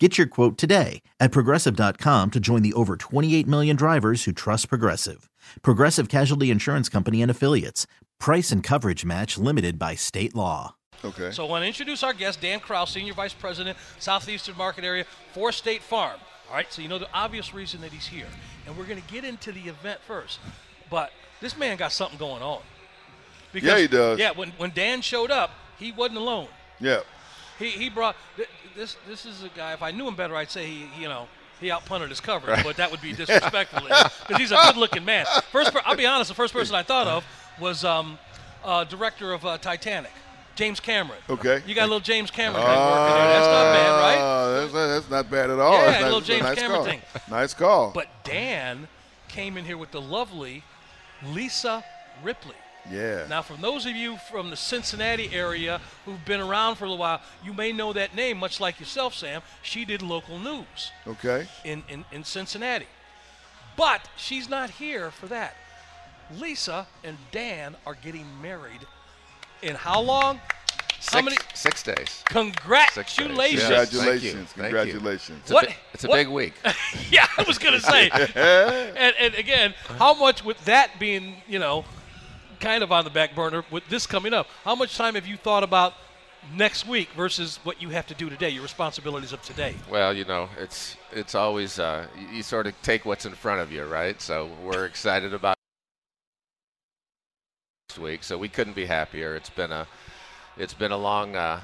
Get your quote today at progressive.com to join the over 28 million drivers who trust Progressive. Progressive Casualty Insurance Company and Affiliates. Price and coverage match limited by state law. Okay. So I want to introduce our guest, Dan Kraus, Senior Vice President, Southeastern Market Area for State Farm. All right, so you know the obvious reason that he's here. And we're going to get into the event first. But this man got something going on. Because, Yeah, he does. Yeah, when, when Dan showed up, he wasn't alone. yeah. He, he brought th- this. This is a guy. If I knew him better, I'd say he, you know, he outpunted his coverage. But that would be disrespectful because he's a good-looking man. First, per- I'll be honest. The first person I thought of was um, uh, director of uh, Titanic, James Cameron. Okay. You got a little James Cameron guy working there. That's not bad, right? Ah, That's, that's not bad at all. Yeah, That's a little James nice Cameron call. thing. Nice call. But Dan came in here with the lovely Lisa Ripley. Yeah. Now, for those of you from the Cincinnati area who've been around for a little while, you may know that name, much like yourself, Sam. She did local news okay. in, in, in Cincinnati. But she's not here for that. Lisa and Dan are getting married in how long? How Six, many? six days. Congratulations. Yes. Congratulations. Thank you. Congratulations. It's a, What- bi- it's a what- big week. yeah, I was gonna say. and, and again, how much with that being, you know, kind of on the back burner with this coming up, how much time have you thought about next week versus what you have to do today, your responsibilities of today? Well, you know, it's it's always uh, you, you sort of take what's in front of you, right? So we're excited about next week. So we couldn't be happier. It's been a it's been a long uh,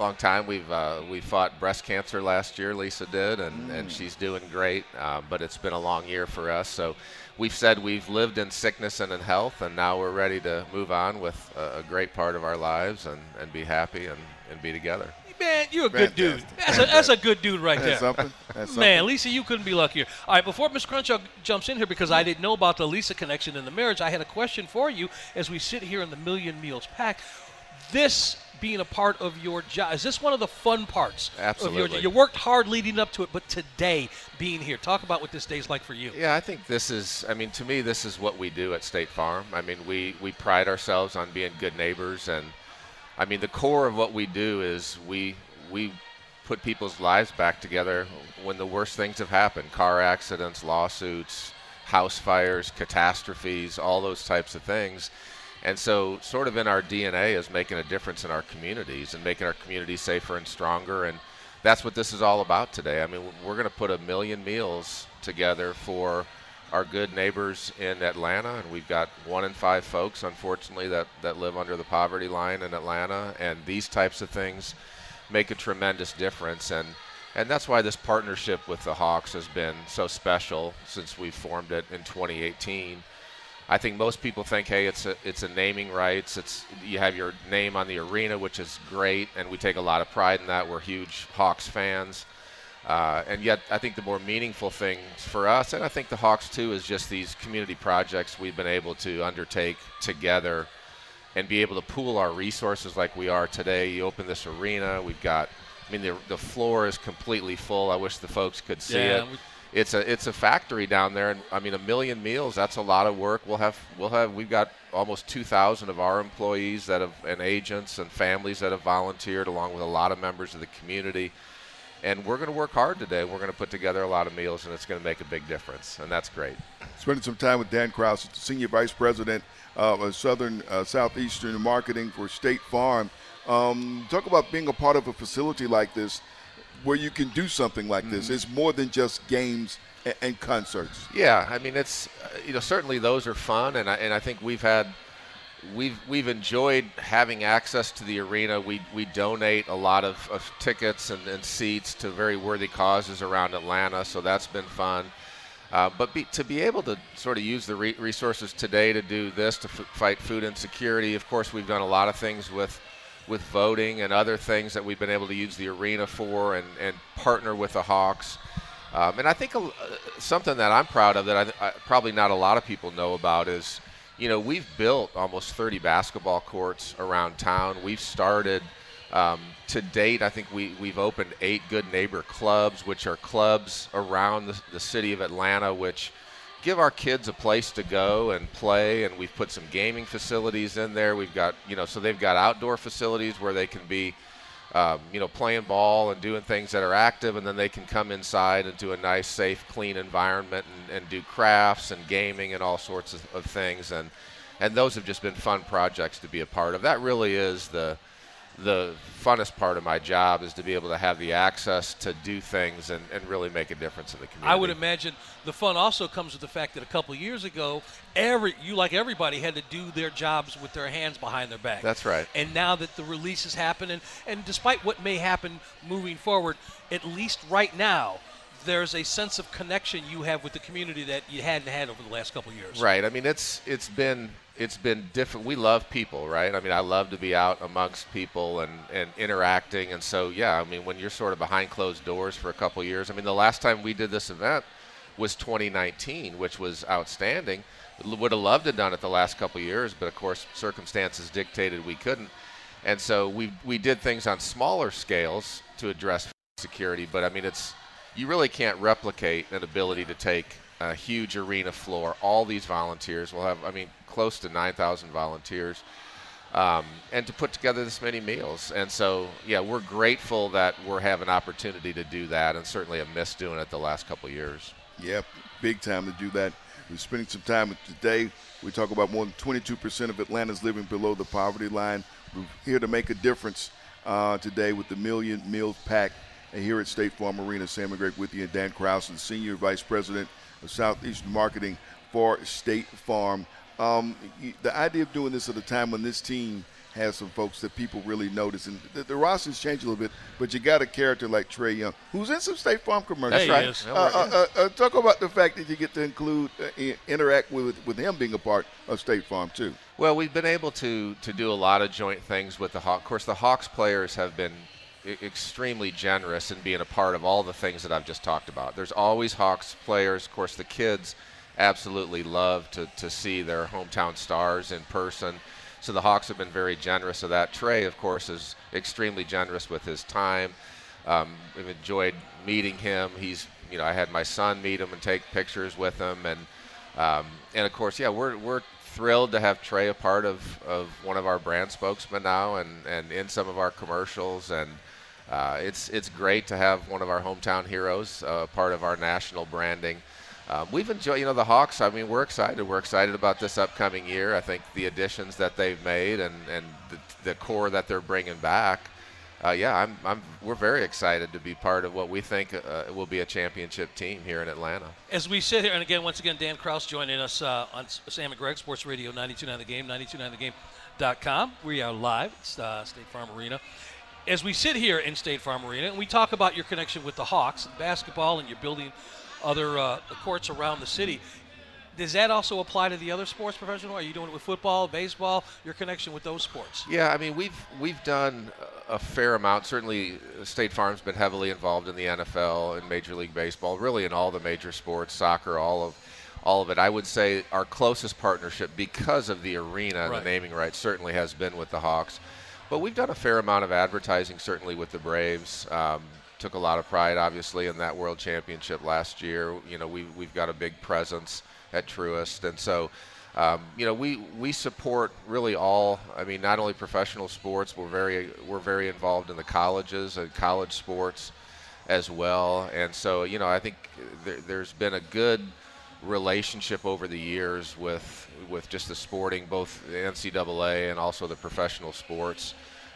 long time. We've uh, we fought breast cancer last year. Lisa did, and, and she's doing great. Uh, but it's been a long year for us. So we've said we've lived in sickness and in health, and now we're ready to move on with a, a great part of our lives and, and be happy and, and be together. Man, you're a good dude. That's a, that's a good dude right That's there. something. That's something. Man, Lisa, you couldn't be luckier. All right, before Miss Crenshaw jumps in here, because I didn't know about the Lisa connection in the marriage, I had a question for you as we sit here in the Million Meals Pack. This being a part of your job, is this one of the fun parts of your Absolutely. You worked hard leading up to it, but today being here, talk about what this day's like for you. Yeah, I think this is. I mean, to me, this is what we do at State Farm. I mean, we we pride ourselves on being good neighbors, and I mean, the core of what we do is we we put people's lives back together when the worst things have happened: car accidents, lawsuits, house fires, catastrophes, all those types of things. And so, sort of in our DNA is making a difference in our communities and making our communities safer and stronger. And that's what this is all about today. I mean, we're going to put a million meals together for our good neighbors in Atlanta, and we've got one in five folks, unfortunately, that, that live under the poverty line in Atlanta. And these types of things make a tremendous difference. And and that's why this partnership with the Hawks has been so special since we formed it in 2018. I think most people think, hey, it's a it's a naming rights. It's you have your name on the arena, which is great, and we take a lot of pride in that. We're huge Hawks fans, uh, and yet I think the more meaningful things for us, and I think the Hawks too, is just these community projects we've been able to undertake together, and be able to pool our resources like we are today. You open this arena, we've got. I mean, the the floor is completely full. I wish the folks could see Yeah, it it's a it's a factory down there, and I mean a million meals. That's a lot of work. We'll have we'll have we've got almost 2,000 of our employees that have and agents and families that have volunteered, along with a lot of members of the community. And we're going to work hard today. We're going to put together a lot of meals, and it's going to make a big difference, and that's great. Spending some time with Dan Kraus, Senior Vice President uh, of Southern uh, Southeastern Marketing for State Farm. Um, talk about being a part of a facility like this where you can do something like this. It's more than just games and, and concerts. Yeah, I mean it's uh, you know certainly those are fun, and I, and I think we've had we've we've enjoyed having access to the arena. We we donate a lot of, of tickets and, and seats to very worthy causes around Atlanta, so that's been fun. Uh, but be, to be able to sort of use the re- resources today to do this to f- fight food insecurity, of course, we've done a lot of things with with voting and other things that we've been able to use the arena for and, and partner with the Hawks. Um, and I think a, uh, something that I'm proud of that I, I, probably not a lot of people know about is you know, we've built almost 30 basketball courts around town. We've started um, to date, I think we, we've opened eight Good Neighbor clubs, which are clubs around the, the city of Atlanta, which give our kids a place to go and play. And we've put some gaming facilities in there. We've got, you know, so they've got outdoor facilities where they can be, um, you know, playing ball and doing things that are active. And then they can come inside into a nice, safe, clean environment and, and do crafts and gaming and all sorts of, of things. And, and those have just been fun projects to be a part of. That really is the, the funnest part of my job is to be able to have the access to do things and, and really make a difference in the community. I would imagine the fun also comes with the fact that a couple of years ago, every you like everybody had to do their jobs with their hands behind their back. That's right. And now that the releases happen, and, and despite what may happen moving forward, at least right now, there's a sense of connection you have with the community that you hadn't had over the last couple of years. Right. I mean, it's it's been it's been different. We love people, right? I mean, I love to be out amongst people and, and interacting. And so, yeah, I mean, when you're sort of behind closed doors for a couple years, I mean, the last time we did this event was 2019, which was outstanding. Would have loved to have done it the last couple years, but of course, circumstances dictated we couldn't. And so we we did things on smaller scales to address security. But I mean, it's you really can't replicate an ability to take a huge arena floor, all these volunteers. We'll have, I mean, close to 9,000 volunteers, um, and to put together this many meals. And so, yeah, we're grateful that we're having opportunity to do that, and certainly have missed doing it the last couple years. Yep, big time to do that. We're spending some time with today. We talk about more than 22% of Atlanta's living below the poverty line. We're here to make a difference uh, today with the Million Meals Pack. And here at State Farm Arena, Sam McGregor with you and Dan Krause, Senior Vice President Southeastern Marketing for State Farm. Um, the idea of doing this at a time when this team has some folks that people really notice, and the, the roster's changed a little bit, but you got a character like Trae Young, who's in some State Farm commercials. That's right. Uh, uh, uh, talk about the fact that you get to include, uh, interact with with him being a part of State Farm too. Well, we've been able to to do a lot of joint things with the Hawks. Of course, the Hawks players have been extremely generous in being a part of all the things that I've just talked about. There's always Hawks players, of course, the kids absolutely love to, to see their hometown stars in person. So the Hawks have been very generous of that. Trae, of course, is extremely generous with his time. Um, I've enjoyed meeting him. He's, you know, I had my son meet him and take pictures with him, and um, and of course, yeah, we're we're thrilled to have Trae a part of, of one of our brand spokesmen now, and, and in some of our commercials, and uh, it's it's great to have one of our hometown heroes uh, part of our national branding. Um, we've enjoyed, you know, the Hawks. I mean, we're excited. We're excited about this upcoming year. I think the additions that they've made and and the, the core that they're bringing back. Uh, yeah, I'm, I'm, we're very excited to be part of what we think uh, will be a championship team here in Atlanta. As we sit here, and again, once again, Dan Kraus joining us uh, on Sam McGregor Sports Radio 929 The Game, 929thegame.com. We are live at uh, State Farm Arena. As we sit here in State Farm Arena, and we talk about your connection with the Hawks, and basketball, and you're building – other uh, courts around the city. Does that also apply to the other sports professional? Are you doing it with football, baseball? Your connection with those sports? Yeah, I mean we've we've done a fair amount. Certainly, State Farm's been heavily involved in the NFL and Major League Baseball, really in all the major sports, soccer, all of all of it. I would say our closest partnership, because of the arena and right. the naming rights, certainly has been with the Hawks. But we've done a fair amount of advertising, certainly with the Braves. Um, took a lot of pride, obviously, in that World Championship last year. You know, we we've got a big presence at Truist, and so. Um, you know, we, we support really all. I mean, not only professional sports. We're very we're very involved in the colleges and college sports as well. And so, you know, I think there, there's been a good relationship over the years with with just the sporting, both the NCAA and also the professional sports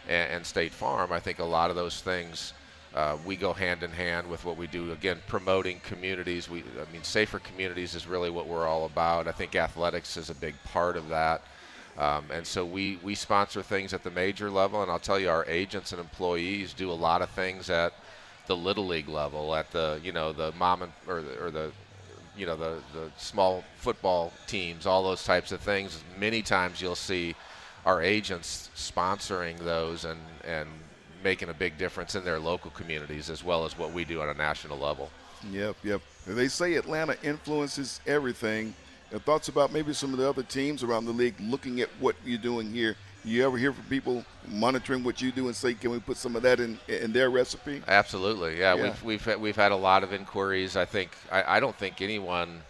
and, and State Farm. I think a lot of those things uh, we go hand in hand with what we do. Again, promoting communities. We, I mean, safer communities is really what we're all about. I think athletics is a big part of that. Um, and so we, we sponsor things at the major level, and I'll tell you, our agents and employees do a lot of things at the little league level, at the you know the mom and, or the, or the you know the the small football teams, all those types of things. Many times you'll see our agents sponsoring those and and making a big difference in their local communities as well as what we do on a national level. Yep, yep. They say Atlanta influences everything. thoughts about maybe some of the other teams around the league looking at what you're doing here? You ever hear from people monitoring what you do and say, "Can we put some of that in in their recipe?" Absolutely, yeah. yeah. We've we've we've had a lot of inquiries. I think I, I don't think anyone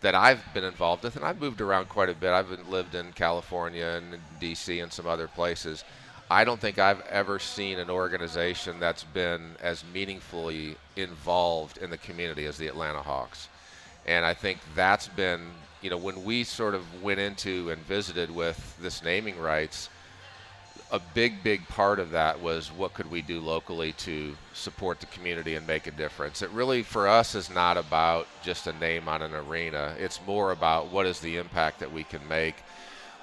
that I've been involved with, and I've moved around quite a bit. I've been, lived in California and D.C. and some other places. I don't think I've ever seen an organization that's been as meaningfully involved in the community as the Atlanta Hawks. And I think that's been, you know, when we sort of went into and visited with this naming rights, a big, big part of that was what could we do locally to support the community and make a difference. It really, for us, is not about just a name on an arena. It's more about what is the impact that we can make.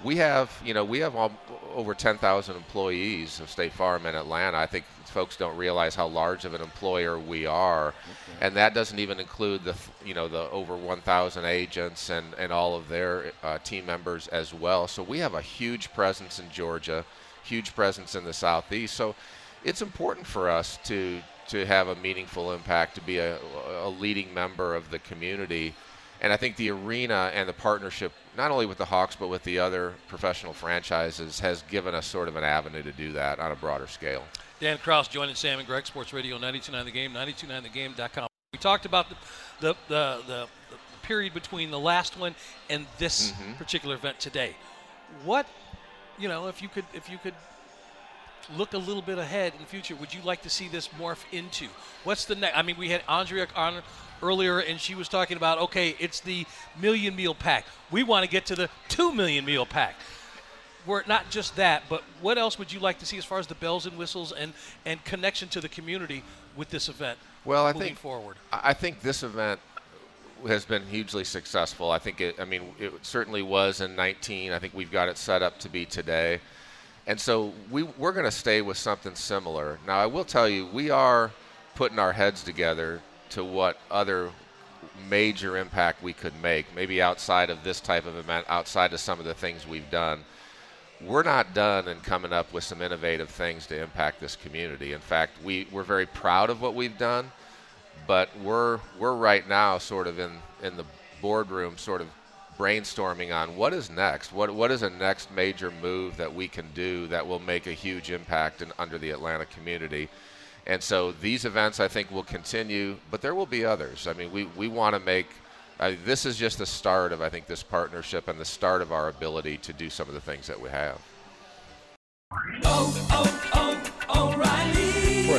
We have, you know, we have all, over 10,000 employees of State Farm in Atlanta. I think folks don't realize how large of an employer we are, okay. and that doesn't even include the, you know, the over 1,000 agents and and all of their uh, team members as well. So we have a huge presence in Georgia huge presence in the southeast. So it's important for us to to have a meaningful impact, to be a, a leading member of the community. And I think the arena and the partnership, not only with the Hawks, but with the other professional franchises, has given us sort of an avenue to do that on a broader scale. Dan Kraus joining Sam and Greg, Sports Radio 929 The Game, 929thegame.com. We talked about the, the, the, the, period between the last one and this mm-hmm. particular event today. What you know, if you could, if you could look a little bit ahead in the future, would you like to see this morph into? What's the next? I mean, we had Andrea on earlier, and she was talking about, okay, it's the million meal pack. We want to get to the two million meal pack. We're not just that, but what else would you like to see as far as the bells and whistles and, and connection to the community with this event? Well, I think forward. I think this event has been hugely successful. I think it. I mean, it certainly was in 19. I think we've got it set up to be today, and so we we're going to stay with something similar. Now, I will tell you, we are putting our heads together to what other major impact we could make, maybe outside of this type of event, outside of some of the things we've done. We're not done in coming up with some innovative things to impact this community. In fact, we, we're very proud of what we've done but we're we're right now sort of in in the boardroom sort of brainstorming on what is next? What what is a next major move that we can do that will make a huge impact in, under the Atlanta community? And so these events I think will continue but there will be others. I mean we we want to make uh, this is just the start of I think this partnership and the start of our ability to do some of the things that we have. Oh, oh,